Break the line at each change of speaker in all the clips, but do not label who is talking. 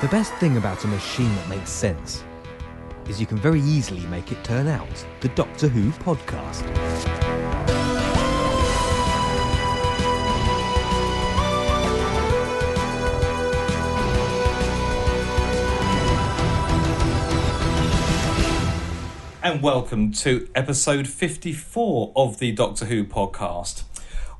The best thing about a machine that makes sense is you can very easily make it turn out. The Doctor Who podcast.
and welcome to episode 54 of the Doctor Who podcast.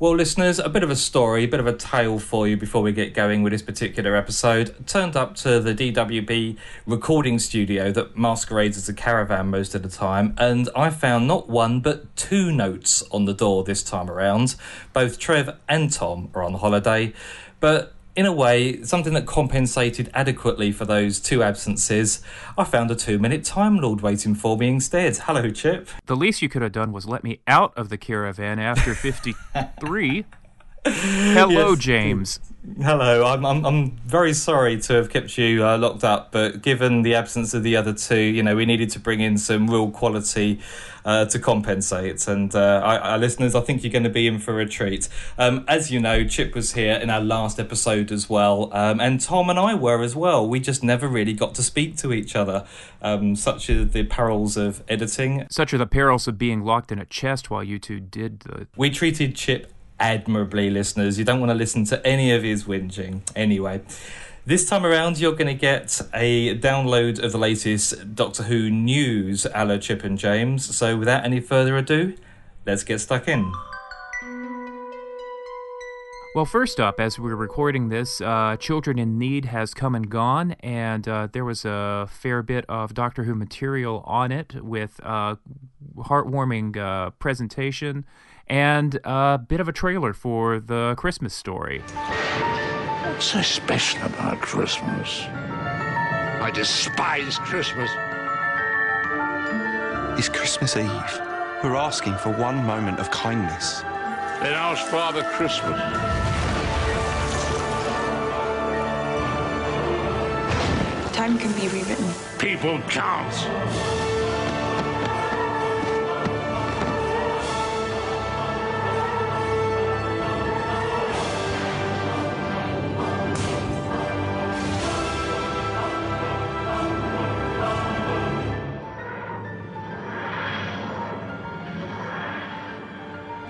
Well, listeners, a bit of a story, a bit of a tale for you before we get going with this particular episode. Turned up to the DWB recording studio that masquerades as a caravan most of the time, and I found not one but two notes on the door this time around. Both Trev and Tom are on holiday, but in a way, something that compensated adequately for those two absences, I found a two minute Time Lord waiting for me instead. Hello, Chip.
The least you could have done was let me out of the caravan after 53. Hello,
Yes.
James.
Hello, I'm, I'm, I'm very sorry to have kept you uh, locked up, but given the absence of the other two, you know, we needed to bring in some real quality uh, to compensate. And uh, I, our listeners, I think you're going to be in for a treat. Um, as you know, Chip was here in our last episode as well, um, and Tom and I were as well. We just never really got to speak to each other, um, such are the perils of editing.
Such are the perils of being locked in a chest while you two did the.
We treated Chip admirably, listeners. You don't want to listen to any of his whinging. Anyway, this time around, you're going to get a download of the latest Doctor Who news a la Chip and James. So, without any further ado, let's get stuck in.
Well, first up, as we're recording this, uh, Children in Need has come and gone, and uh, there was a fair bit of Doctor Who material on it with uh, heartwarming uh, presentation and a bit of a trailer for the Christmas story.
What's so special about Christmas? I despise Christmas.
It's Christmas Eve. We're asking for one moment of kindness.
Then ask Father Christmas.
Time can be rewritten.
People can't.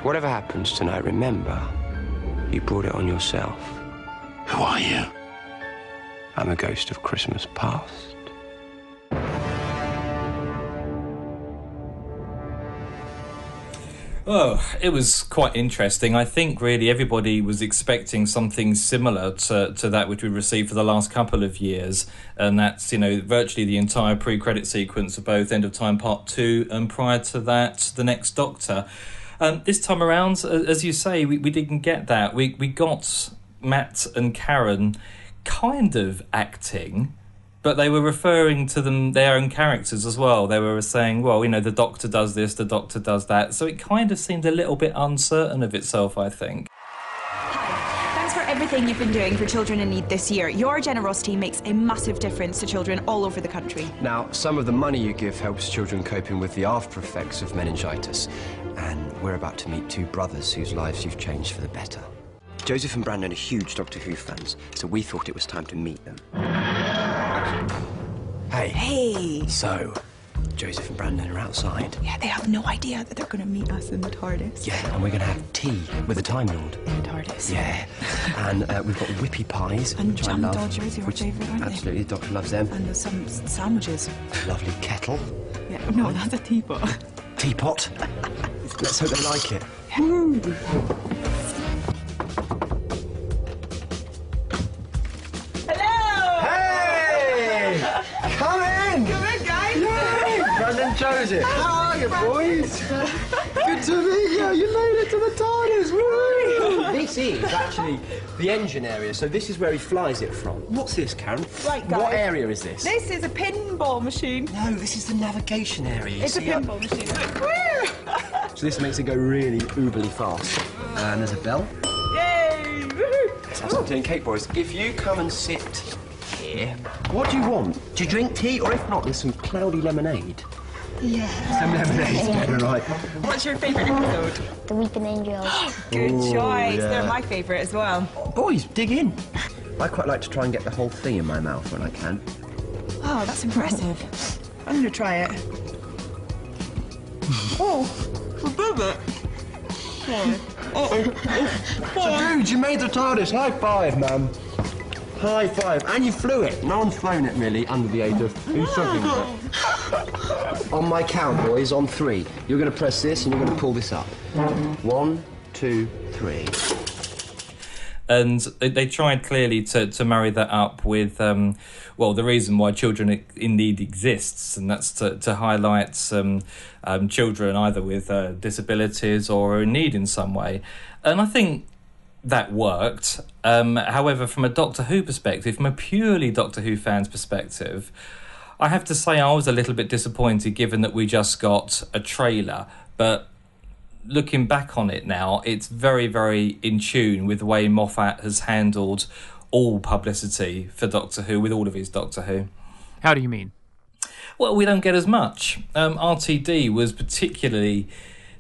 Whatever happens tonight, remember, you brought it on yourself.
Who are you?
I'm a ghost of Christmas past.
Oh, it was quite interesting. I think really everybody was expecting something similar to, to that which we received for the last couple of years, and that's you know virtually the entire pre-credit sequence of both End of Time Part Two and prior to that, The Next Doctor. Um, this time around, as you say, we, we didn't get that. We we got Matt and Karen kind of acting, but they were referring to them their own characters as well. They were saying, well, you know, the doctor does this, the doctor does that. So it kind of seemed a little bit uncertain of itself, I think. Hi.
Thanks for everything you've been doing for children in need this year. Your generosity makes a massive difference to children all over the country.
Now, some of the money you give helps children coping with the after effects of meningitis. And we're about to meet two brothers whose lives you've changed for the better. Joseph and Brandon are huge Doctor Who fans, so we thought it was time to meet them. Hey.
Hey!
So, Joseph and Brandon are outside.
Yeah, they have no idea that they're going to meet us in the TARDIS.
Yeah, and we're going to have tea with the Time Lord.
In the TARDIS.
Yeah, and uh, we've got whippy pies,
And
which I
jam
love.
dodgers, your
which
favourite, aren't they?
Absolutely, the doctor loves them.
And there's some sandwiches.
Lovely kettle,
Yeah, no, that's a teapot.
teapot. Let's hope they like it.
Hello!
Hey! Come in!
Come in, guys!
Brandon Joseph. How are you, boys? Good to meet you. You made it to the TARDIS. This is actually the engine area, so this is where he flies it from. What's this, Karen?
Right,
What area is this?
This is a pinball machine.
No, this is the navigation area. you
It's a
see up-
pinball machine.
So this makes it go really uberly fast. And there's a bell.
Yay!
Let's have some tea and cake, boys. If you come and sit here, what do you want? Do you drink tea, or if not, there's some cloudy lemonade. Yeah. Some lemonade's better, right?
What's your favourite episode?
The Weeping Angels.
Good
Ooh,
choice.
yeah.
They're my favourite as well.
Boys, dig in. I quite like to try and get the whole thing in my mouth when I can.
Oh, that's impressive. I'm gonna try it. oh, a bit of it.
So, dude, you made the TARDIS. High five, man. High five. And you flew it. No one's flown it, really, under the age of... Who's struggling with it? On my count, boys, on three. You're going to press this and you're going to pull this up. One, two, three.
and they, tried clearly to, to marry that up with um, well the reason why children in need exists and that's to, to highlight um, children either with uh, disabilities or in need in some way and I think that worked um, however from a Doctor Who perspective from a purely Doctor Who fans perspective I have to say I was a little bit disappointed given that we just got a trailer but looking back on it now, it's very, very in tune with the way Moffat has handled all publicity for Doctor Who with all of his Doctor Who.
How do you mean?
Well, we don't get as much. Um, RTD was particularly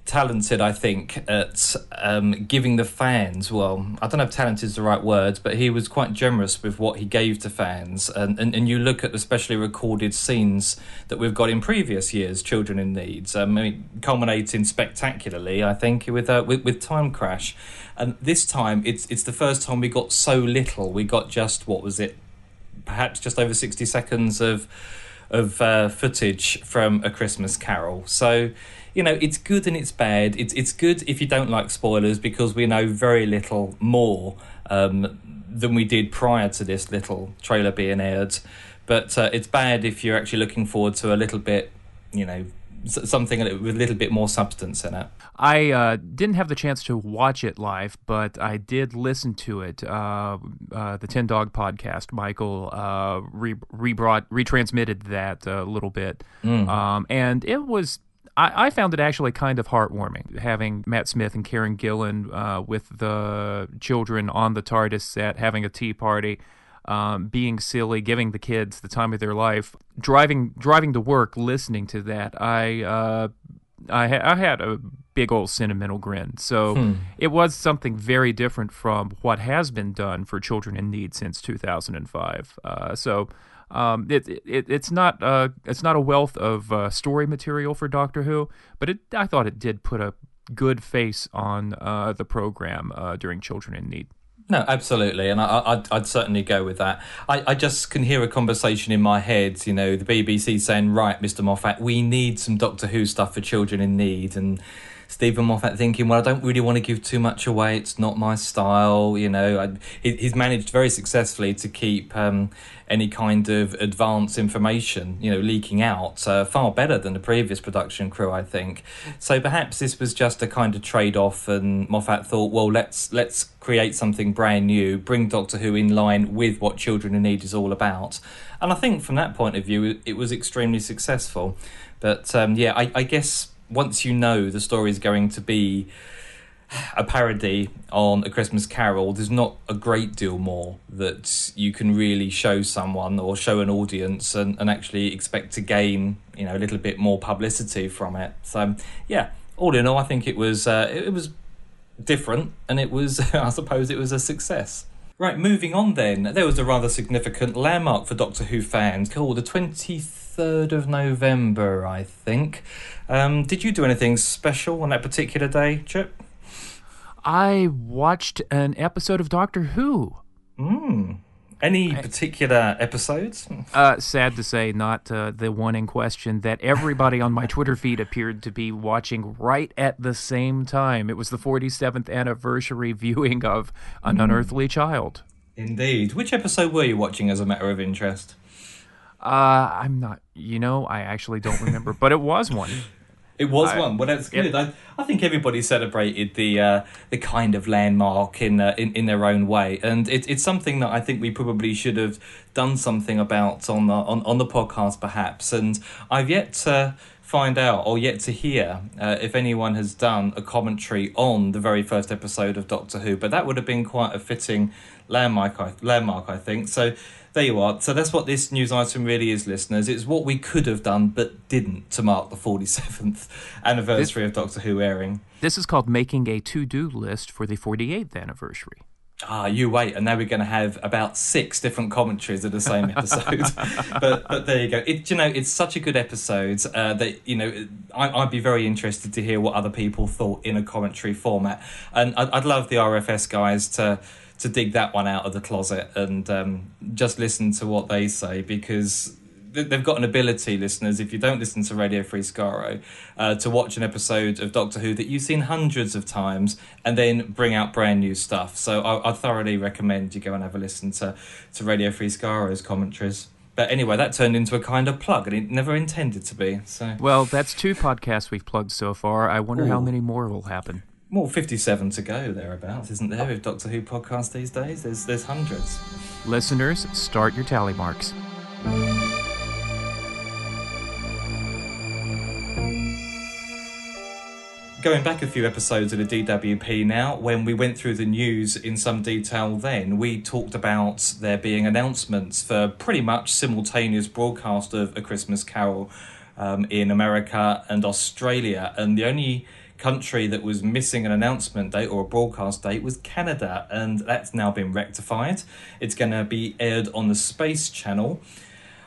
talented, I think, at um, giving the fans. Well, I don't know if talented is the right word, but he was quite generous with what he gave to fans. And, and, and you look at the specially recorded scenes that we've got in previous years, Children in Needs, um, I mean, culminating spectacularly, I think, with, uh, with with Time Crash. And this time, it's it's the first time we got so little. We got just what was it? Perhaps just over sixty seconds of of uh, footage from A Christmas Carol. So you know, it's good and it's bad. It's it's good if you don't like spoilers because we know very little more um, than we did prior to this little trailer being aired. But uh, it's bad if you're actually looking forward to a little bit, you know, something with a little bit more substance in it.
I uh, didn't have the chance to watch it live, but I did listen to it. Uh, uh, the Tin Dog podcast, Michael uh, re- rebrought, retransmitted that a little bit, mm. um, and it was I, I, found it actually kind of heartwarming having Matt Smith and Karen Gillan uh, with the children on the TARDIS set having a tea party. Um, being silly, giving the kids the time of their life, driving driving to work, listening to that, I uh, I, ha- I, had a big old sentimental grin. So hmm. it was something very different from what has been done for children in need since 2005. Uh, so um, it, it it's not uh, it's not a wealth of uh, story material for Doctor Who, but it, I thought it did put a good face on uh, the program uh, during Children in Need.
No, absolutely, and I, would I'd certainly go with that. I, I just can hear a conversation in my head. You know, the BBC saying, "Right, Mr. Moffat, we need some Doctor Who stuff for children in need," and Steven Moffat thinking, well, I don't really want to give too much away. It's not my style. You know, I, he, he's managed very successfully to keep um, any kind of advance information, you know, leaking out uh, far better than the previous production crew, I think. So perhaps this was just a kind of trade off, and Moffat thought, well, let's let's create something brand new, bring Doctor Who in line with what Children in Need is all about. And I think from that point of view, it was extremely successful. But um, yeah, I, I guess once you know the story is going to be a parody on A Christmas Carol, there's not a great deal more that you can really show someone or show an audience and, and actually expect to gain, you know, a little bit more publicity from it. So, yeah, all in all, I think it was uh, it, was different and it was, I suppose, it was a success. Right, moving on then. There was a rather significant landmark for Doctor Who fans called the 23rd of November, I think. Um, did you do anything special on that particular day, Chip?
I watched an episode of Doctor Who.
Hmm. Any particular episodes?
Uh, sad to say, not uh, the one in question that everybody on my Twitter feed appeared to be watching right at the same time. It was the 47th anniversary viewing of An mm. Unearthly Child.
Indeed. Which episode were you watching as a matter of interest?
Uh, I'm not, you know, I actually don't remember, but it was one.
It was I, one. Well, that's good. I, I think everybody celebrated the uh, the kind of landmark in, uh, in in their own way, and it, it's something that I think we probably should have done something about on the on, on the podcast, perhaps. And I've yet to find out or yet to hear uh, if anyone has done a commentary on the very first episode of Doctor Who, but that would have been quite a fitting landmark. I, landmark, I think. So there you are. So that's what this news item really is, listeners. It's what we could have done but didn't to mark the 47th anniversary this, of Doctor Who airing.
This is called making a to do list for the 48th anniversary.
ah, you wait, and now we're going to have about six different commentaries of the same episode. but but there you go. It you know it's such a good episode uh, that you know I, I'd be very interested to hear what other people thought in a commentary format, and I'd, I'd love the RFS guys to to dig that one out of the closet and um, just listen to what they say because they've got an ability, listeners, if you don't listen to Radio Free Skaro, uh, to watch an episode of Doctor Who that you've seen hundreds of times and then bring out brand new stuff. So I, I thoroughly recommend you go and have a listen to, to Radio Free Skaro's commentaries. But anyway, that turned into a kind of plug, and it never intended to be. So
well, that's two podcasts we've plugged so far. I wonder Ooh. how many more will happen.
Well, fifty-seven to go thereabouts, isn't there? With Doctor Who podcasts these days, there's there's hundreds.
Listeners, start your tally marks.
going back a few episodes of the DWP now, when we went through the news in some detail then, we talked about there being announcements for pretty much simultaneous broadcast of A Christmas Carol um, in America and Australia. And the only country that was missing an announcement date or a broadcast date was Canada, and that's now been rectified. It's going to be aired on the Space Channel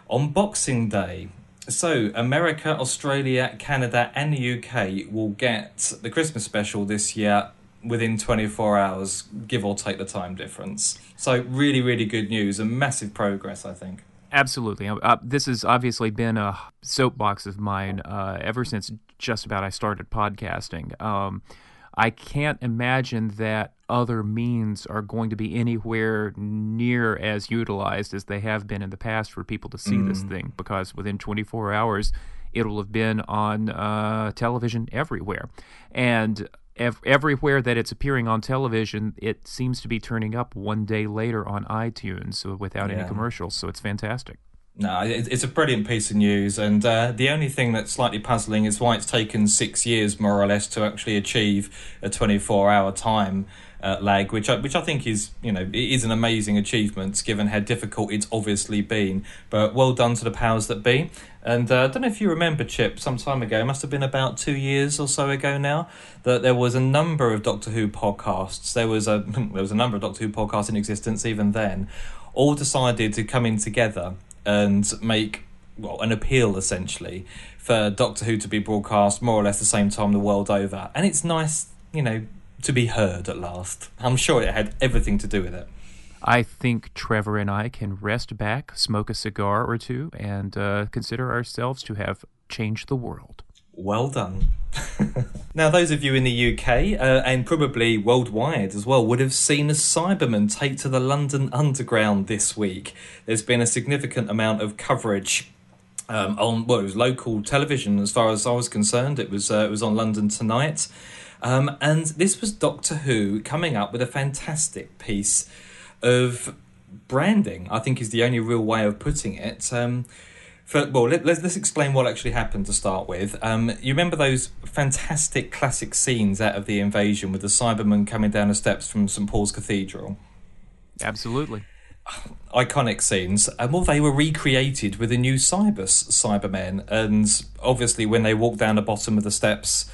on Boxing Day. So, America, Australia, Canada, and the UK will get the Christmas special this year within 24 hours, give or take the time difference. So, really, really good news and massive progress, I think.
Absolutely. Uh, this has obviously been a soapbox of mine uh, ever since just about I started podcasting. Um, I can't imagine that other means are going to be anywhere near as utilized as they have been in the past for people to see mm. this thing because within 24 hours it'll have been on uh, television everywhere. And ev- everywhere that it's appearing on television, it seems to be turning up one day later on iTunes without yeah. any commercials. So it's fantastic.
No, it's a brilliant piece of news, and uh, the only thing that's slightly puzzling is why it's taken six years, more or less, to actually achieve a 24-hour time uh, lag, which I, which I think is you know is an amazing achievement given how difficult it's obviously been. But well done to the powers that be. And uh, I don't know if you remember, Chip, some time ago, must have been about two years or so ago now, that there was a number of Doctor Who podcasts. There was a there was a number of Doctor Who podcasts in existence even then, all decided to come in together and make well an appeal essentially for Doctor Who to be broadcast more or less the same time the world over. And it's nice, you know, to be heard at last. I'm sure it had everything to do with it.
I think Trevor and I can rest back, smoke a cigar or two, and uh, consider ourselves to have changed the world.
Well done. now, those of you in the UK uh, and probably worldwide as well would have seen a Cyberman take to the London Underground this week. There's been a significant amount of coverage um, on well, it was local television as far as I was concerned. It was uh, it was on London Tonight, um, and this was Doctor Who coming up with a fantastic piece of branding. I think is the only real way of putting it. Um, for, well, let, us let's explain what actually happened to start with. Um, you remember those fantastic classic scenes out of the invasion with the Cybermen coming down the steps from St Paul's Cathedral?
Absolutely.
Iconic scenes, and well, they were recreated with the new Cybus Cybermen, and obviously when they walked down the bottom of the steps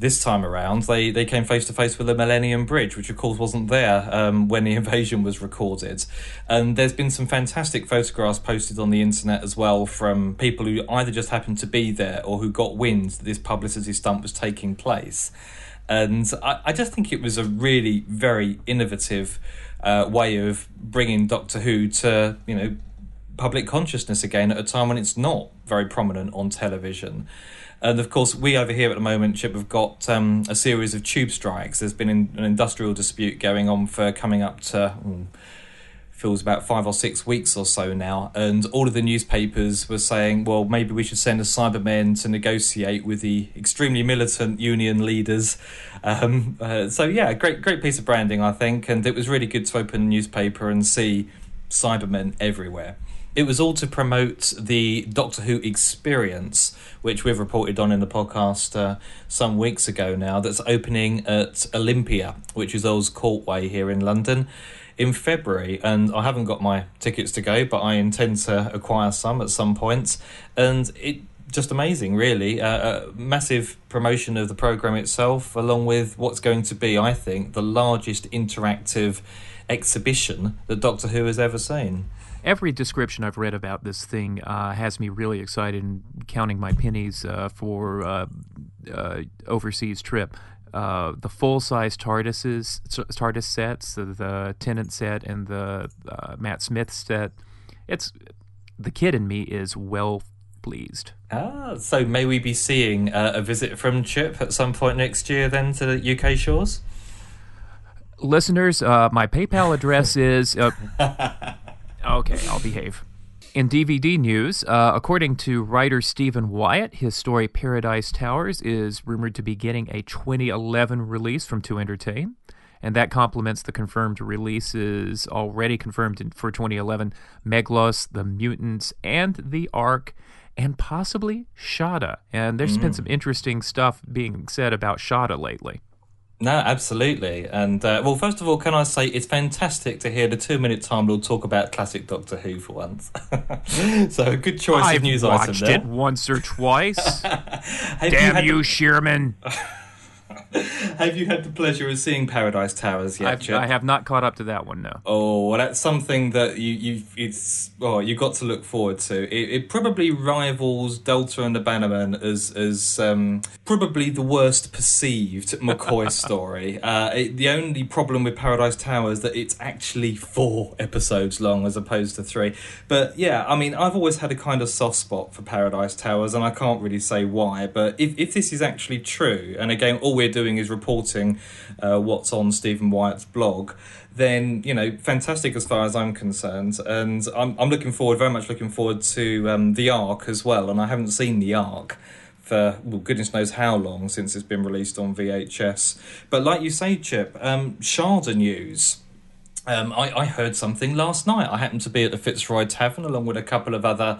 this time around, they, they came face to face with the Millennium Bridge, which of course wasn't there um, when the invasion was recorded. And there's been some fantastic photographs posted on the internet as well from people who either just happened to be there or who got wind that this publicity stunt was taking place. And I, I just think it was a really very innovative uh, way of bringing Doctor Who to, you know, public consciousness again at a time when it's not very prominent on television. And of course, we over here at the moment, Chip, have got um, a series of tube strikes. There's been an industrial dispute going on for coming up to. Hmm, feels about five or six weeks or so now, and all of the newspapers were saying, well, maybe we should send a Cyberman to negotiate with the extremely militant union leaders. Um, uh, so yeah, great, great piece of branding, I think, and it was really good to open the newspaper and see Cybermen everywhere. It was all to promote the Doctor Who experience, which we've reported on in the podcast uh, some weeks ago now, that's opening at Olympia, which is Earl's Courtway here in London in February. And I haven't got my tickets to go, but I intend to acquire some at some point. And it just amazing, really. Uh, a massive promotion of the program itself, along with what's going to be, I think, the largest interactive exhibition that Doctor Who has ever seen.
Every description I've read about this thing uh, has me really excited and counting my pennies uh, for uh, uh overseas trip. Uh, the full size TARDISes, TARDIS sets, the, the Tennant set and the uh, Matt Smith set. It's the kid in me is well pleased.
Ah, so may we be seeing uh, a visit from Chip at some point next year then to the UK shores?
Listeners, uh, my PayPal address is. Uh, okay, I'll behave. In DVD news, uh, according to writer Stephen Wyatt, his story Paradise Towers is rumored to be getting a 2011 release from 2 Entertain, and that complements the confirmed releases already confirmed for 2011 Meglos, The Mutants, and The Ark, and possibly Shada. And there's mm. been some interesting stuff being said about Shada lately.
No, absolutely. And uh, well, first of all, can I say it's fantastic to hear the two-minute time Lord talk about classic Doctor Who for once. so a good choice
I've
of news
item
there.
watched it once or twice. Damn you, you Shearman.
have you had the pleasure of seeing Paradise Towers yet?
I have not caught up to that one. No.
Oh, well, that's something that you you it's oh you got to look forward to. It, it probably rivals Delta and the Bannermen as as um, probably the worst perceived McCoy story. Uh, it, the only problem with Paradise Towers that it's actually four episodes long as opposed to three. But yeah, I mean, I've always had a kind of soft spot for Paradise Towers, and I can't really say why. But if if this is actually true, and again, all we're doing is reporting uh, what's on Stephen Wyatt's blog, then you know, fantastic as far as I'm concerned, and I'm I'm looking forward, very much looking forward to um, the Ark as well. And I haven't seen the Ark for well, goodness knows how long since it's been released on VHS. But like you say, Chip, um, Shada news. Um, I, I heard something last night. I happened to be at the Fitzroy Tavern along with a couple of other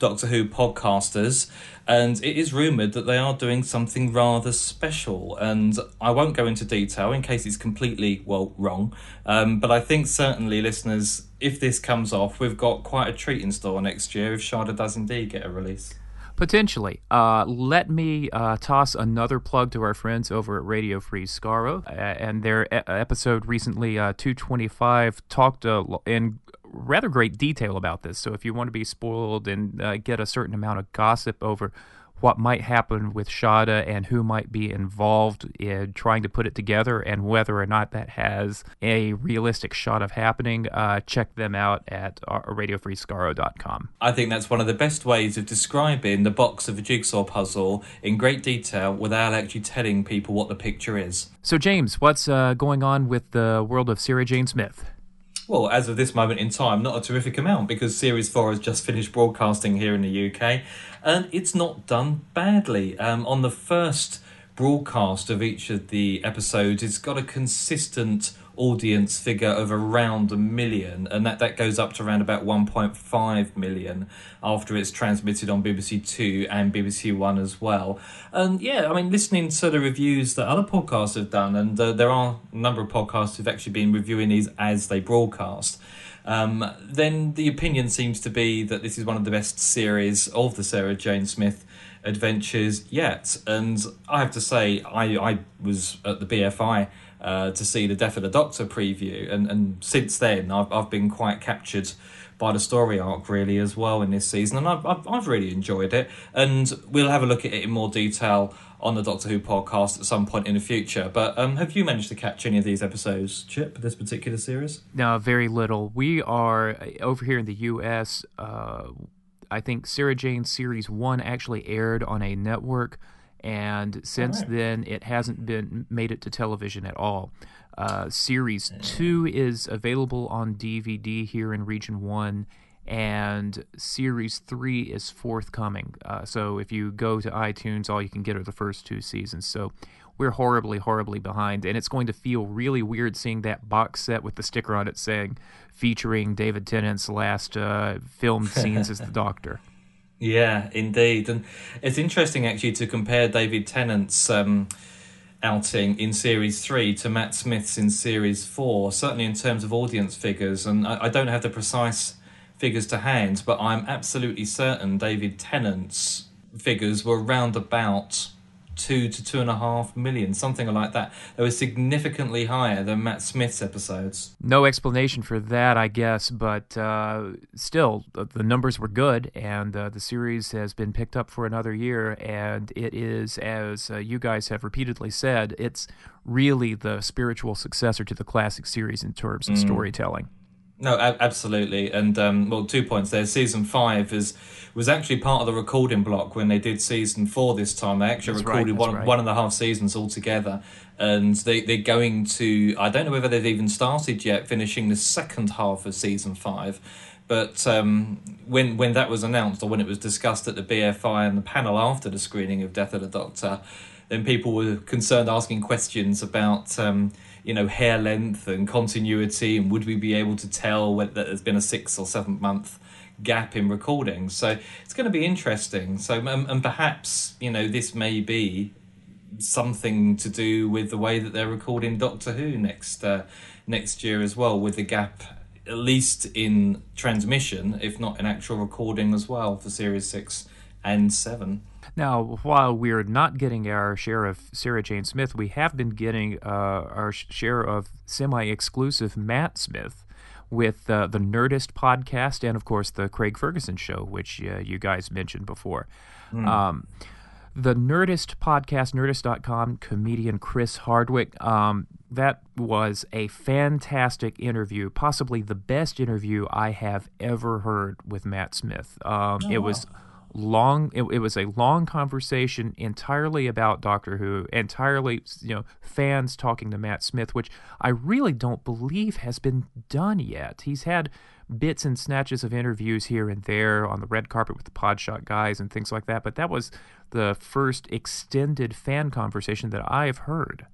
Doctor Who podcasters, and it is rumoured that they are doing something rather special. And I won't go into detail in case it's completely, well, wrong. Um, but I think certainly, listeners, if this comes off, we've got quite a treat in store next year if Shada does indeed get a release.
Potentially. Uh, let me uh, toss another plug to our friends over at Radio Free Skaro. Uh, and their e- episode recently, uh, 225, talked in rather great detail about this. So if you want to be spoiled and uh, get a certain amount of gossip over what might happen with Shada and who might be involved in trying to put it together and whether or not that has a realistic shot of happening, uh, check them out at uh, radiofreescaro.com.
I think that's one of the best ways of describing the box of a jigsaw puzzle in great detail without actually telling people what the picture is.
So, James, what's uh, going on with the world of Sarah Jane Smith?
Well, as of this moment in time, not a terrific amount because Series 4 has just finished broadcasting here in the UK and it's not done badly. Um, on the first broadcast of each of the episodes, it's got a consistent audience figure of around a million, and that, that goes up to around about 1.5 million after it's transmitted on BBC Two and BBC One as well. And yeah, I mean, listening to the reviews that other podcasts have done, and uh, there are a number of podcasts who've actually been reviewing these as they broadcast. Um, then the opinion seems to be that this is one of the best series of the Sarah Jane Smith adventures yet. And I have to say, I, I was at the BFI uh, to see the Death of the Doctor preview, and, and since then I've, I've been quite captured by the story arc really as well in this season, and I've, I've, I've really enjoyed it. And we'll have a look at it in more detail on the Doctor Who podcast at some point in the future. But um, have you managed to catch any of these episodes, Chip, this particular series?
No, very little. We are uh, over here in the U.S. Uh, I think Sarah Jane Series 1 actually aired on a network and since right. then it hasn't been made it to television at all. Uh, series two is available on DVD here in Region One, and Series three is forthcoming. Uh, so if you go to iTunes, all you can get are the first two seasons. So we're horribly, horribly behind, and it's going to feel really weird seeing that box set with the sticker on it saying featuring David Tennant's last uh, filmed scenes as the Doctor.
Yeah, indeed, and it's interesting actually to compare David Tennant's um, outing in Series Three to Matt Smith's in Series Four. Certainly in terms of audience figures, and I, I don't have the precise figures to hand, but I'm absolutely certain David Tennant's figures were round about two to two and a half million, something like that. They were significantly higher than Matt Smith's episodes.
No explanation for that, I guess, but uh, still, the numbers were good, and uh, the series has been picked up for another year. And it is, as uh, you guys have repeatedly said, it's really the spiritual successor to the classic series in terms of mm. storytelling.
No, absolutely, and um, well, two points there. Season five is was actually part of the recording block when they did season four this time. They actually that's recorded right, one right. one and a half seasons altogether, and they they're going to. I don't know whether they've even started yet, finishing the second half of season five. But um, when when that was announced, or when it was discussed at the BFI and the panel after the screening of Death of the Doctor, then people were concerned, asking questions about. Um, you know hair length and continuity and would we be able to tell whether there's been a six or seven month gap in recording? So it's going to be interesting. So and perhaps you know this may be something to do with the way that they're recording doctor who next uh, next year as well with the gap at least in transmission if not in actual recording as well for series 6 and 7
now, while we're not getting our share of Sarah Jane Smith, we have been getting uh, our share of semi exclusive Matt Smith with uh, the Nerdist podcast and, of course, the Craig Ferguson show, which uh, you guys mentioned before. Mm. Um, the Nerdist podcast, nerdist.com, comedian Chris Hardwick. Um, that was a fantastic interview, possibly the best interview I have ever heard with Matt Smith. Um, oh, it was long it, it, was a long conversation entirely about doctor who entirely you know fans talking to matt smith which i really don't believe has been done yet. He's had bits and snatches of interviews here and there on the red carpet with the Podshock guys and things like that but that was the first extended fan conversation that i've heard.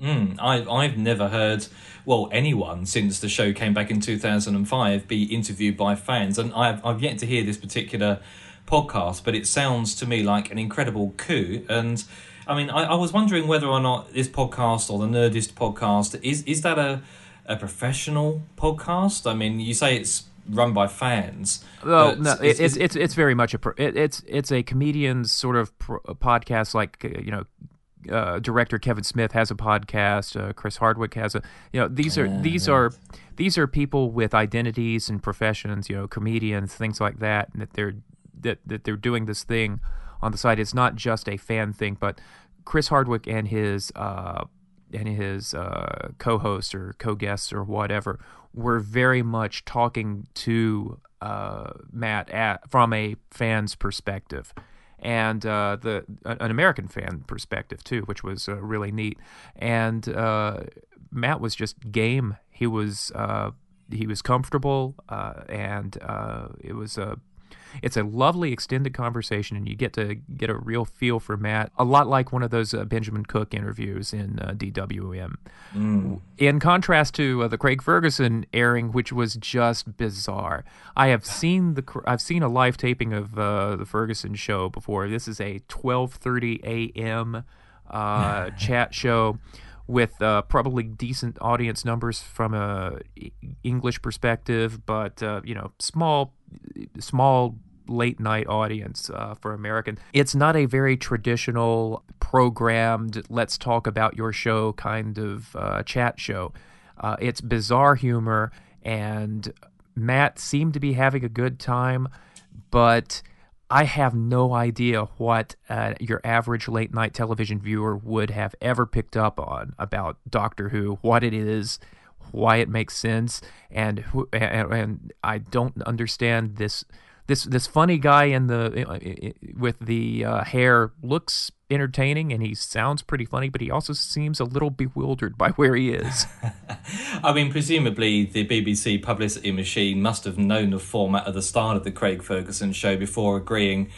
Mm, I've I've never heard well anyone since the show came back in two thousand and five be interviewed by fans, and I've I've yet to hear this particular podcast, but it sounds to me like an incredible coup. And I mean, I, I was wondering whether or not this podcast or the Nerdist podcast is is that a a professional podcast? I mean, you say it's run by fans.
Well, no, it's, it's, it's it's very much a it, it's it's a comedian's sort of podcast, like uh, you know. Uh, director Kevin Smith has a podcast. Uh, Chris Hardwick has a. You know, these are these are these are people with identities and professions. You know, comedians, things like that, and that they're that that they're doing this thing on the side. It's not just a fan thing, but Chris Hardwick and his uh, and his uh, co-hosts or co-guests or whatever were very much talking to uh, Matt at, from a fan's perspective and uh, the an American fan perspective too, which was uh, really neat. And uh, Matt was just game. He was uh, he was comfortable, uh, and uh, it was a it's a lovely extended conversation, and you get to get a real feel for Matt, a lot like one of those uh, Benjamin Cook interviews in uh, DWM. Mm. In contrast to uh, the Craig Ferguson airing, which was just bizarre. I have seen the I've seen a live taping of uh, the Ferguson show before. This is a 12:30 a.m. Uh, chat show with uh, probably decent audience numbers from a English perspective, but uh, you know, small, small late night audience uh, for American. It's not a very traditional programmed let's talk about your show kind of uh, chat show. Uh, it's bizarre humor, and Matt seemed to be having a good time, but I have no idea what uh, your average late night television viewer would have ever picked up on about Doctor Who, what it is, why it makes sense, and who, and, and I don't understand this this this funny guy in the with the uh, hair looks entertaining and he sounds pretty funny, but he also seems a little bewildered by where he is.
I mean, presumably the BBC publicity machine must have known the format at the start of the Craig Ferguson show before agreeing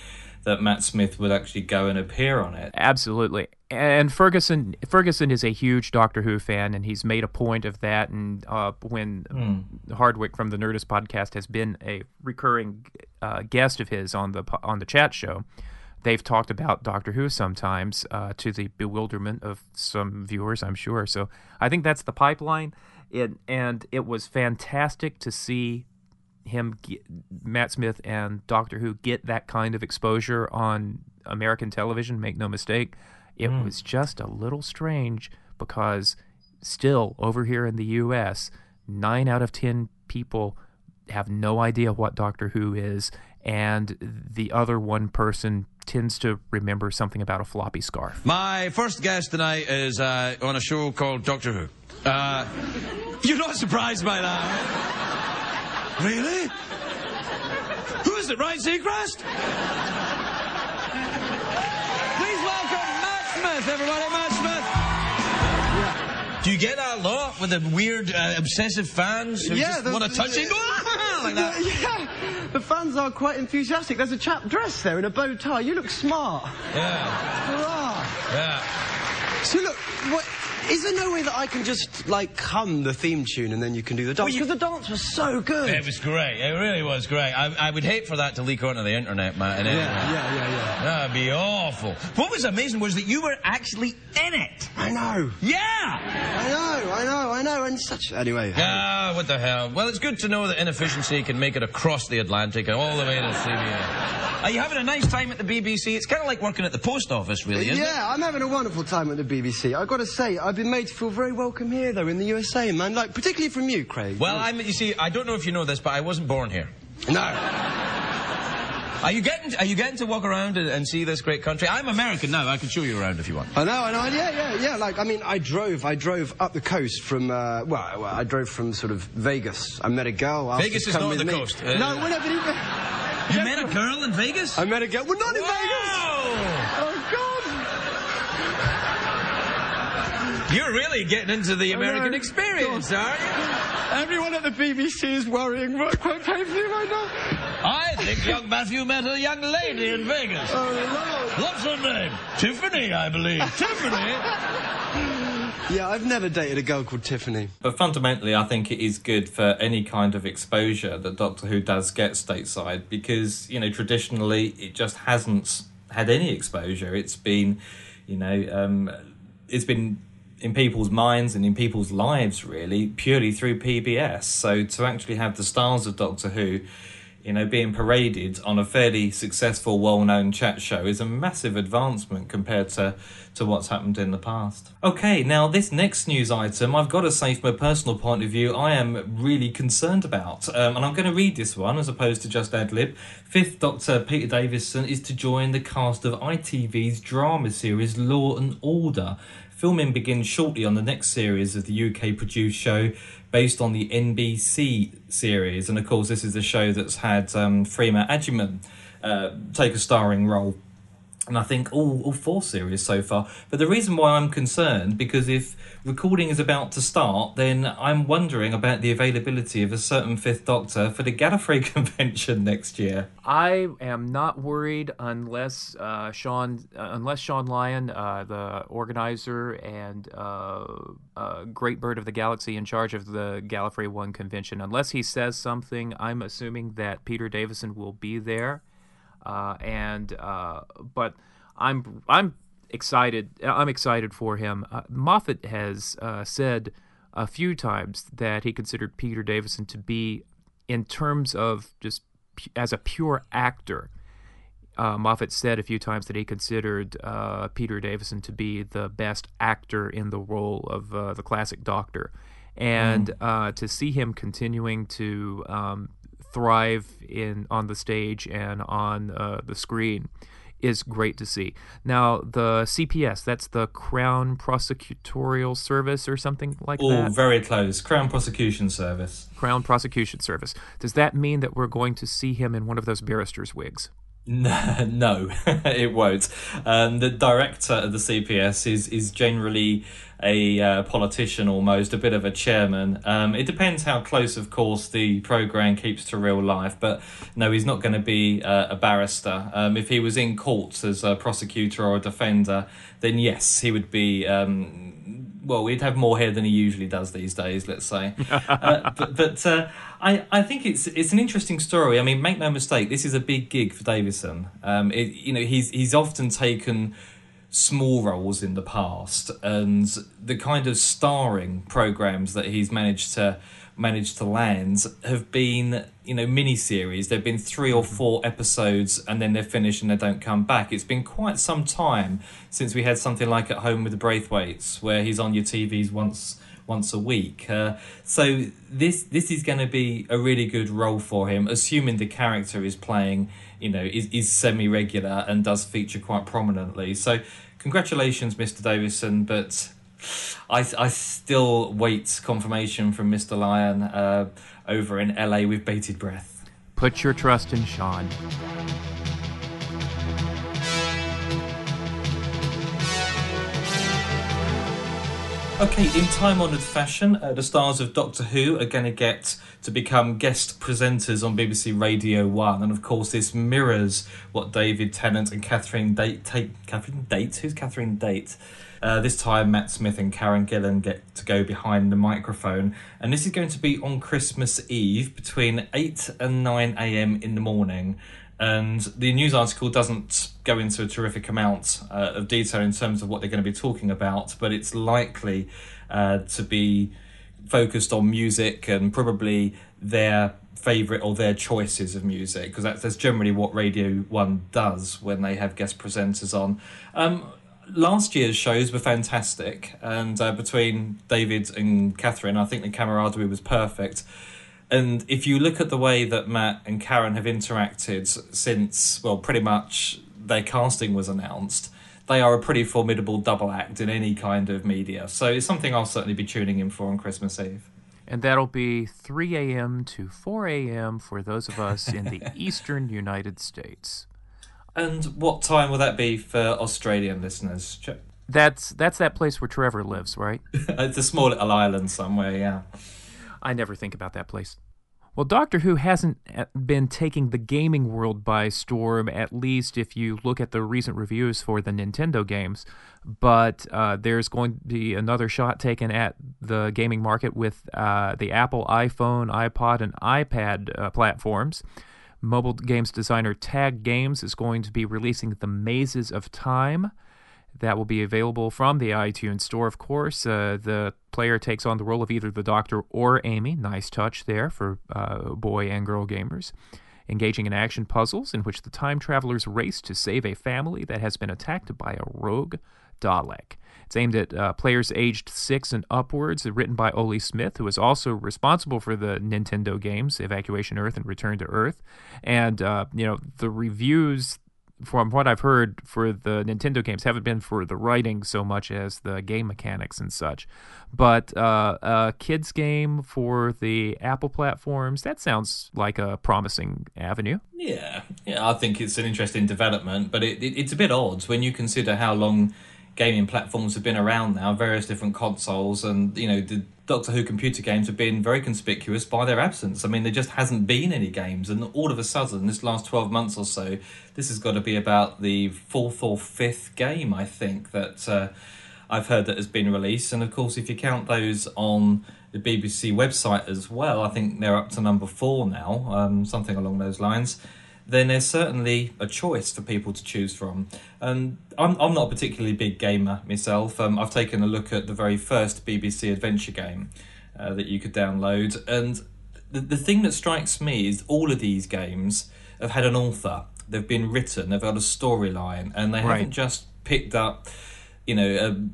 that Matt Smith would actually go and appear on it.
Absolutely. And Ferguson Ferguson is a huge Doctor Who fan, and he's made a point of that. And uh, when mm. Hardwick from the Nerdist podcast has been a recurring uh, guest of his on the on the chat show, they've talked about Doctor Who sometimes uh, to the bewilderment of some viewers, I'm sure. So I think that's the pipeline. It, and it was fantastic to see him, get, Matt Smith, and Doctor Who get that kind of exposure on American television, make no mistake. It
Hmm.
was just a little strange because still over here in the US, 9 out of 10 people have no idea what Doctor Who is and the other one person tends to remember something about a floppy scarf.
My first guest tonight is uh, on a show called Doctor Who. Uh, you're not surprised by that? Really? Who is it, Ryan Seacrest? Do you get that a lot with the weird, uh, obsessive fans who
Yeah,
just want to touch it? like that.
Yeah, the fans are quite enthusiastic. There's a chap dressed there in a bow tie. You look smart.
Yeah,
Hurrah!
yeah.
So look, what, is there no way that I can just like hum the theme tune and then you can do the dance? Because the dance was so good.
It was great. It really was great. I, I would hate for that to leak onto the internet, Matt. in any way.
yeah, yeah, yeah.
That'd be awful. What was amazing was that you were actually in it.
I know.
Yeah.
I know. I know. I know. And such. Anyway.
Ah, what the hell? Well, it's good to know that inefficiency can make it across the Atlantic and all the way to CBS. Are you having a nice time at the BBC? It's kind of like working at the post office, really, isn't it?
Yeah, I'm having a wonderful time at the BBC. I've got to say, I've been made to feel very welcome here, though, in the USA, man. Like, particularly from you, Craig.
Well, I'm. You see, I don't know if you know this, but I wasn't born here.
no.
Are you getting? Are you getting to walk around and, and see this great country? I'm American now. I can show you around if you want.
I know, I know, yeah, yeah, yeah. Like, I mean, I drove, I drove up the coast from, uh, well, well, I drove from sort of Vegas. I met a girl.
Vegas is not on the
me.
coast. Uh,
no, we're not even.
You met a girl in Vegas?
I met a girl. We're not in Vegas.
Wow! You're really getting into the American
know.
experience, aren't you?
Everyone at the BBC is worrying what quite painfully right now.
I think young Matthew met a young lady in Vegas.
Oh Lord.
What's her name? Tiffany, I believe. Tiffany?
Yeah, I've never dated a girl called Tiffany.
But fundamentally, I think it is good for any kind of exposure that Doctor Who does get stateside because, you know, traditionally it just hasn't had any exposure. It's been, you know, um, it's been in people's minds and in people's lives really purely through PBS. So to actually have the stars of Doctor Who you know, being paraded on a fairly successful, well-known chat show is a massive advancement compared to, to what's happened in the past. Okay, now this next news item, I've got to say from a personal point of view, I am really concerned about. Um, and I'm going to read this one as opposed to just ad lib. Fifth Doctor Peter Davison is to join the cast of ITV's drama series Law and Order. Filming begins shortly on the next series of the UK produced show based on the NBC series. And of course, this is a show that's had um, Freema Agyeman uh, take a starring role. And I think all, all four series so far. But the reason why I'm concerned, because if recording is about to start, then I'm wondering about the availability of a certain Fifth Doctor for the Gallifrey Convention next year.
I am not worried unless uh, Shaun, uh, unless Shaun Lyon, uh, the organizer and uh, uh, Great Bird of the Galaxy in charge of the Gallifrey One convention, unless he says something, I'm assuming that Peter Davison will be there. Uh, and uh, but I'm I'm excited. I'm excited for him. Uh, Moffat has uh, said a few times that he considered Peter Davison to be, in terms of just pu- as a pure actor. Uh, Moffat said a few times that he considered uh, Peter Davison to be the best actor in the role of uh, the classic Doctor, and uh, to see him continuing to um, thrive in on the stage and on uh, the screen is great to see. Now the CPS, that's the Crown Prosecutorial Service or something like
All
that.
Oh, very close. Crown Prosecution Service.
Crown Prosecution Service. Does that mean that we're going to see him in one of those barristers' wigs?
No, it won't. Um, the director of the CPS is is generally a uh, politician, almost a bit of a chairman. Um, it depends how close, of course, the program keeps to real life. But no, he's not going to be uh, a barrister. Um, if he was in courts as a prosecutor or a defender, then yes, he would be. Well, he'd have more hair than he usually does these days, let's say. uh, but but uh, I, I think it's it's an interesting story. I mean, make no mistake, this is a big gig for Davison. Um, it, you know, he's he's often taken small roles in the past, and the kind of starring programs that he's managed to managed to land have been you know mini series there've been three or four episodes and then they're finished and they don't come back. It's been quite some time since we had something like at home with the braithwaites where he's on your tvs once once a week. Uh, so this this is going to be a really good role for him assuming the character is playing you know is, is semi-regular and does feature quite prominently. So congratulations mr davison but I, I still wait confirmation from Mr. Lyon uh, over in LA with bated breath.
Put your trust in Shaun.
Okay, in time honoured fashion, uh, the stars of Doctor Who are going to get to become guest presenters on BBC Radio 1. And of course, this mirrors what David Tennant and Catherine Date. Catherine Date? Who's Catherine Date? Uh, this time, Matt Smith and Karen Gillan get to go behind the microphone, and this is going to be on Christmas Eve between 8 and 9 a.m. in the morning. And the news article doesn't go into a terrific amount uh, of detail in terms of what they're going to be talking about, but it's likely uh, to be focused on music and probably their favorite or their choices of music because that's, that's generally what Radio One does when they have guest presenters on. Um, last year's shows were fantastic, and uh, between David and Catherine, I think the camaraderie was perfect. And if you look at the way that Matt and Karen have interacted since, well, pretty much their casting was announced, they are a pretty formidable double act in any kind of media. So it's something I'll certainly be tuning in for on Christmas Eve.
And that'll be 3 a.m. to 4 a.m. for those of us in the eastern United States.
And what time will that be for Australian listeners?
That's that's that place where Trevor lives, right?
it's a small little island somewhere, yeah.
I never think about that place. Well, Doctor Who hasn't uh, been taking the gaming world by storm, at least if you look at the recent reviews for the Nintendo games. But uh, there's going to be another shot taken at the gaming market with uh, the Apple iPhone, iPod, and iPad uh, platforms. Mobile games designer Tag Games is going to be releasing The Mazes of Time. That will be available from the iTunes Store, of course. Uh, the player takes on the role of either the Doctor or Amy. Nice touch there for uh, boy and girl gamers. Engaging in action puzzles in which the time travelers race to save a family that has been attacked by a rogue Dalek. It's aimed at uh, players aged six and upwards, written by Oli Smith, who is also responsible for the Nintendo games Evacuation Earth and Return to Earth. And, uh, you know, the reviews from what I've heard for the Nintendo games haven't been for the writing so much as the game mechanics and such. But uh, a kids game for the Apple platforms, that sounds like a promising avenue.
Yeah, yeah, I think it's an interesting development, but it, it, it's a bit odd when you consider how long gaming platforms have been around now, various different consoles, and you know the Doctor Who computer games have been very conspicuous by their absence. I mean, there just hasn't been any games, and all of a sudden, this last twelve months or so, this has got to be about the fourth or fifth game I think that uh, I've heard that has been released, and of course, if you count those on the BBC website as well, I think they're up to number four now, um, something along those lines then there's certainly a choice for people to choose from. And I'm, I'm not a particularly big gamer myself. Um, I've taken a look at the very first BBC adventure game uh, that you could download. And the, the thing that strikes me is all of these games have had an author. They've been written, they've got a storyline, and they right. haven't just picked up, you know,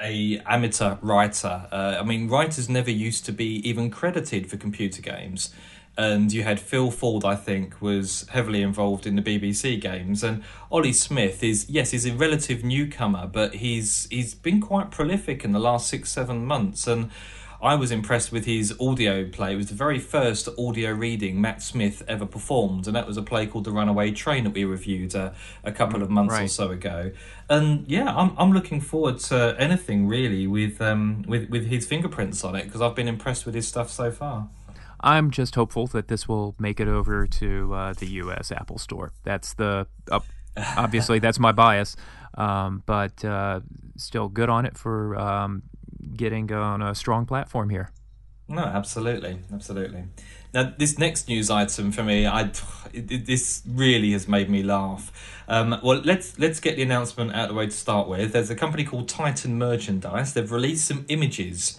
a, a amateur writer. Uh, I mean, writers never used to be even credited for computer games and you had Phil Ford, I think, was heavily involved in the BBC games, and Oli Smith is yes, he's a relative newcomer, but he's he's been quite prolific in the last six seven months, and I was impressed with his audio play. It was the very first audio reading Matt Smith ever performed, and that was a play called The Runaway Train that we reviewed uh, a couple of months right. or so ago. And yeah, I'm I'm looking forward to anything really with um with with his fingerprints on it because I've been impressed with his stuff so far.
I'm just hopeful that this will make it over to uh, the U.S. Apple Store. That's the uh, obviously that's my bias, um, but uh, still good on it for um, getting on a strong platform here.
No, absolutely, absolutely. Now, this next news item for me, I it, this really has made me laugh. Um, well, let's let's get the announcement out of the way to start with. There's a company called Titan Merchandise. They've released some images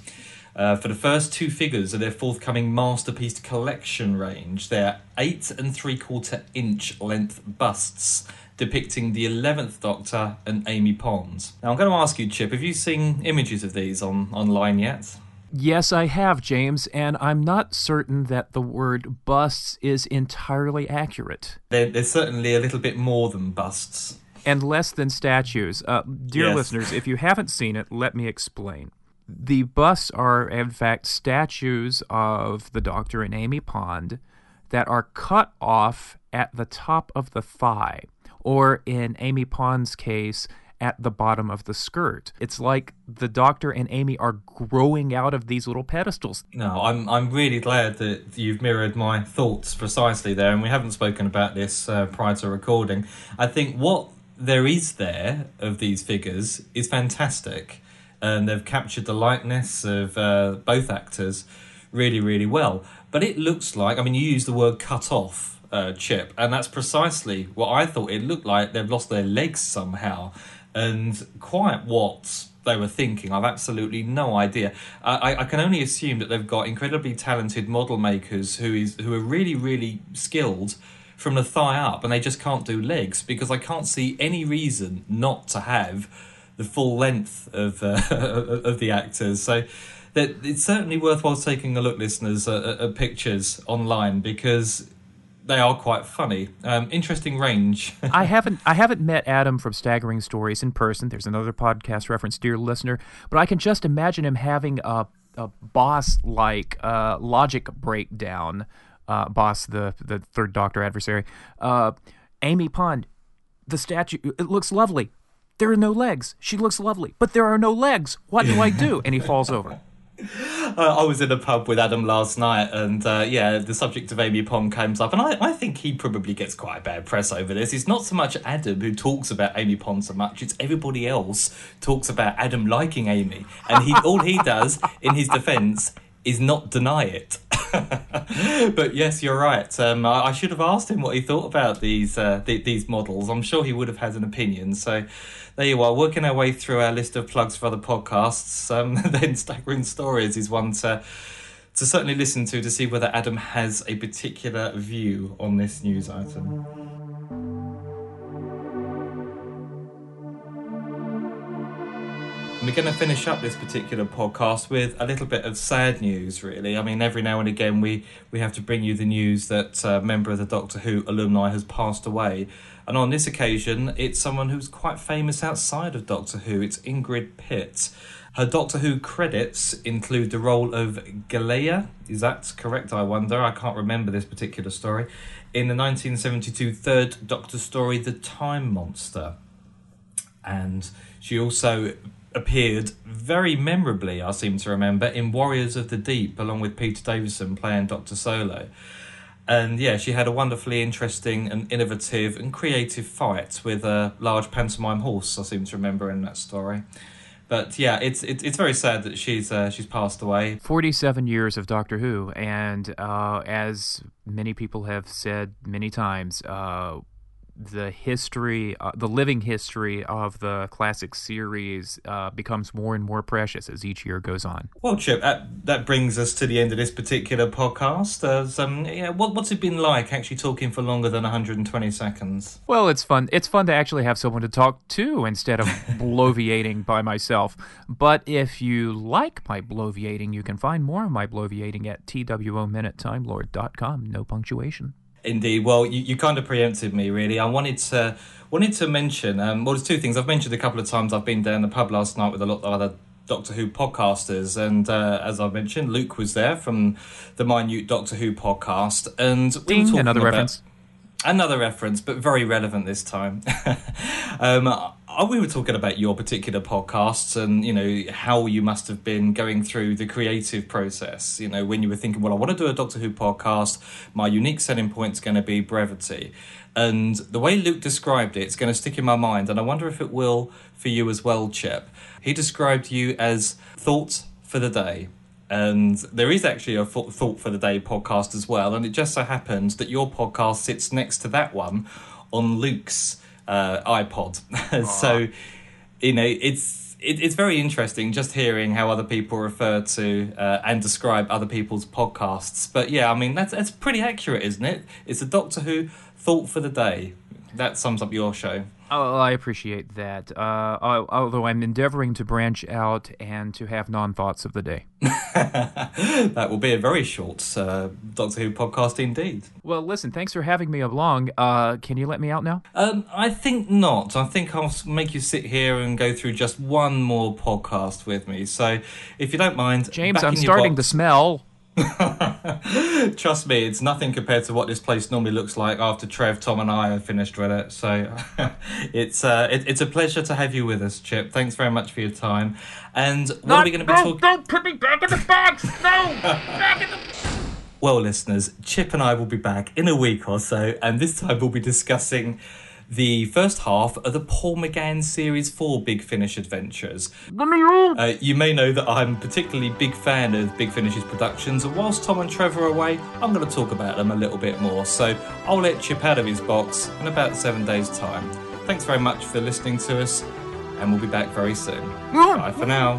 uh, for the first two figures of their forthcoming masterpiece collection range. They're eight and three quarter inch length busts depicting the 11th Doctor and Amy Pond. Now, I'm going to ask you, Chip, have you seen images of these on online yet?
Yes, I have, James, and I'm not certain that the word busts is entirely accurate.
They're, they're certainly a little bit more than busts.
And less than statues. Uh, dear
Yes.
listeners, if you haven't seen it, let me explain. The busts are, in fact, statues of the Doctor and Amy Pond that are cut off at the top of the thigh, or in Amy Pond's case, at the bottom of the skirt. It's like the Doctor and Amy are growing out of these little pedestals.
No, I'm I'm really glad that you've mirrored my thoughts precisely there, and we haven't spoken about this uh, prior to recording. I think what there is there of these figures is fantastic, and they've captured the likeness of uh, both actors really, really well. But it looks like, I mean, you use the word cut off, uh, Chip, and that's precisely what I thought it looked like. They've lost their legs somehow, and quite what they were thinking. I've absolutely no idea. I, I- can only assume that they've got incredibly talented model makers who is who are really, really skilled from the thigh up, and they just can't do legs because I can't see any reason not to have the full length of uh, of the actors. So. That it's certainly worthwhile taking a look, listeners, at, at- pictures online because they are quite funny. Um, interesting range.
I haven't I haven't met Adam from Staggering Stories in person. There's another podcast reference, dear listener, but I can just imagine him having a a boss like uh, logic breakdown. Uh, boss, the the third Doctor adversary, uh, Amy Pond, the statue. It looks lovely. There are no legs. She looks lovely, but there are no legs. What do I do? And he falls over.
Uh, I was in a pub with Adam last night, and uh, yeah, the subject of Amy Pond comes up, and I, I think he probably gets quite a bad press over this. It's not so much Adam who talks about Amy Pond so much; it's everybody else talks about Adam liking Amy, and he all he does in his defence is not deny it. but yes, you're right. Um, I, I should have asked him what he thought about these uh, th- these models. I'm sure he would have had an opinion. So there you are, working our way through our list of plugs for other podcasts. Um, then staggering stories is one to to certainly listen to to see whether Adam has a particular view on this news item. We're going to finish up this particular podcast with a little bit of sad news, really. I mean, every now and again, we, we have to bring you the news that a member of the Doctor Who alumni has passed away. And on this occasion, it's someone who's quite famous outside of Doctor Who. It's Ingrid Pitt. Her Doctor Who credits include the role of Galleia. Is that correct, I wonder? I can't remember this particular story. In the 1972 third Doctor story, The Time Monster and she also appeared very memorably, I seem to remember, in Warriors of the Deep, along with Peter Davison playing Dr. Solow. And yeah, she had a wonderfully interesting and innovative and creative fight with a large pantomime horse, I seem to remember in that story. But yeah, it's it's, it's very sad that she's uh, she's passed away.
47 years of Doctor Who, and uh, as many people have said many times, uh, the history, uh, the living history of the classic series uh, becomes more and more precious as each year goes on.
Well, Chip, that, that brings us to the end of this particular podcast. As, um, yeah, what, what's it been like actually talking for longer than 120 seconds?
Well, it's fun. It's fun to actually have someone to talk to instead of bloviating by myself. But if you like my bloviating, you can find more of my bloviating at twominutetimelord.com. No punctuation.
Indeed. Well, you, you kind of preempted me, really. I wanted to wanted to mention. Um, well, there's two things. I've mentioned a couple of times. I've been down the pub last night with a lot of other Doctor Who podcasters, and uh, as I mentioned, Luke was there from the Minute Doctor Who podcast, and we were
Ding,
talking
another
about-
reference.
Another reference, but very relevant this time. um, Uh, we were talking about your particular podcasts and, you know, how you must have been going through the creative process. You know, when you were thinking, well, I want to do a Doctor Who podcast, my unique selling point is going to be brevity. And the way Luke described it, it's going to stick in my mind, and I wonder if it will for you as well, Chip. He described you as thought for the day. And there is actually a Thought for the Day podcast as well. And it just so happens that your podcast sits next to that one on Luke's uh, iPod. so, you know, it's it, it's very interesting just hearing how other people refer to uh, and describe other people's podcasts. But yeah, I mean that's that's pretty accurate, isn't it? It's a Doctor Who thought for the day. That sums up your show.
Oh, I appreciate that. Uh, although I'm endeavoring to branch out and to have non thoughts of the day.
that will be a very short uh, Doctor Who podcast indeed.
Well, listen, thanks for having me along. Uh, can you let me out now?
Um, I think not. I think I'll make you sit here and go through just one more podcast with me. So, if you don't mind,
James, I'm starting to smell.
Trust me, it's nothing compared to what this place normally looks like after Trev, Tom, and I have finished with it. So it's uh, it, it's a pleasure to have you with us, Chip. Thanks very much for your time. And what are we going to be
no,
talking?
Don't put me back in the box! No, back in the.
Well, listeners, Chip and I will be back in a week or so, and this time we'll be discussing the first half of the Paul McGann Series 4 Big Finish adventures. Uh, you may know that I'm a particularly big fan of Big Finish's productions, and whilst Tom and Trevor are away, I'm going to talk about them a little bit more. So I'll let Chip out of his box in about seven days' time. Thanks very much for listening to us, and we'll be back very soon. Bye for now.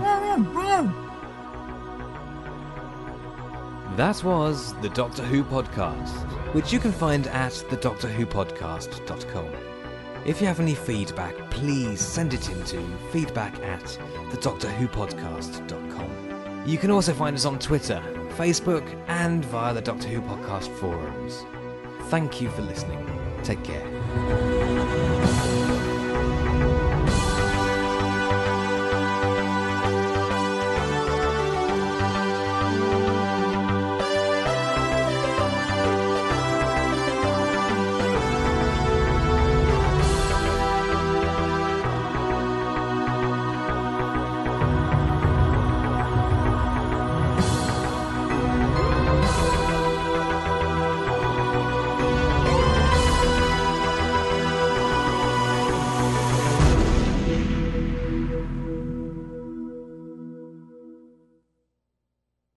That was the Doctor Who podcast, which you can find at thedoctorwhopodcast.com. If you have any feedback, please send it in to feedback at thedoctorwhopodcast.com. You can also find us on Twitter, Facebook, and via the Doctor Who podcast forums. Thank you for listening. Take care.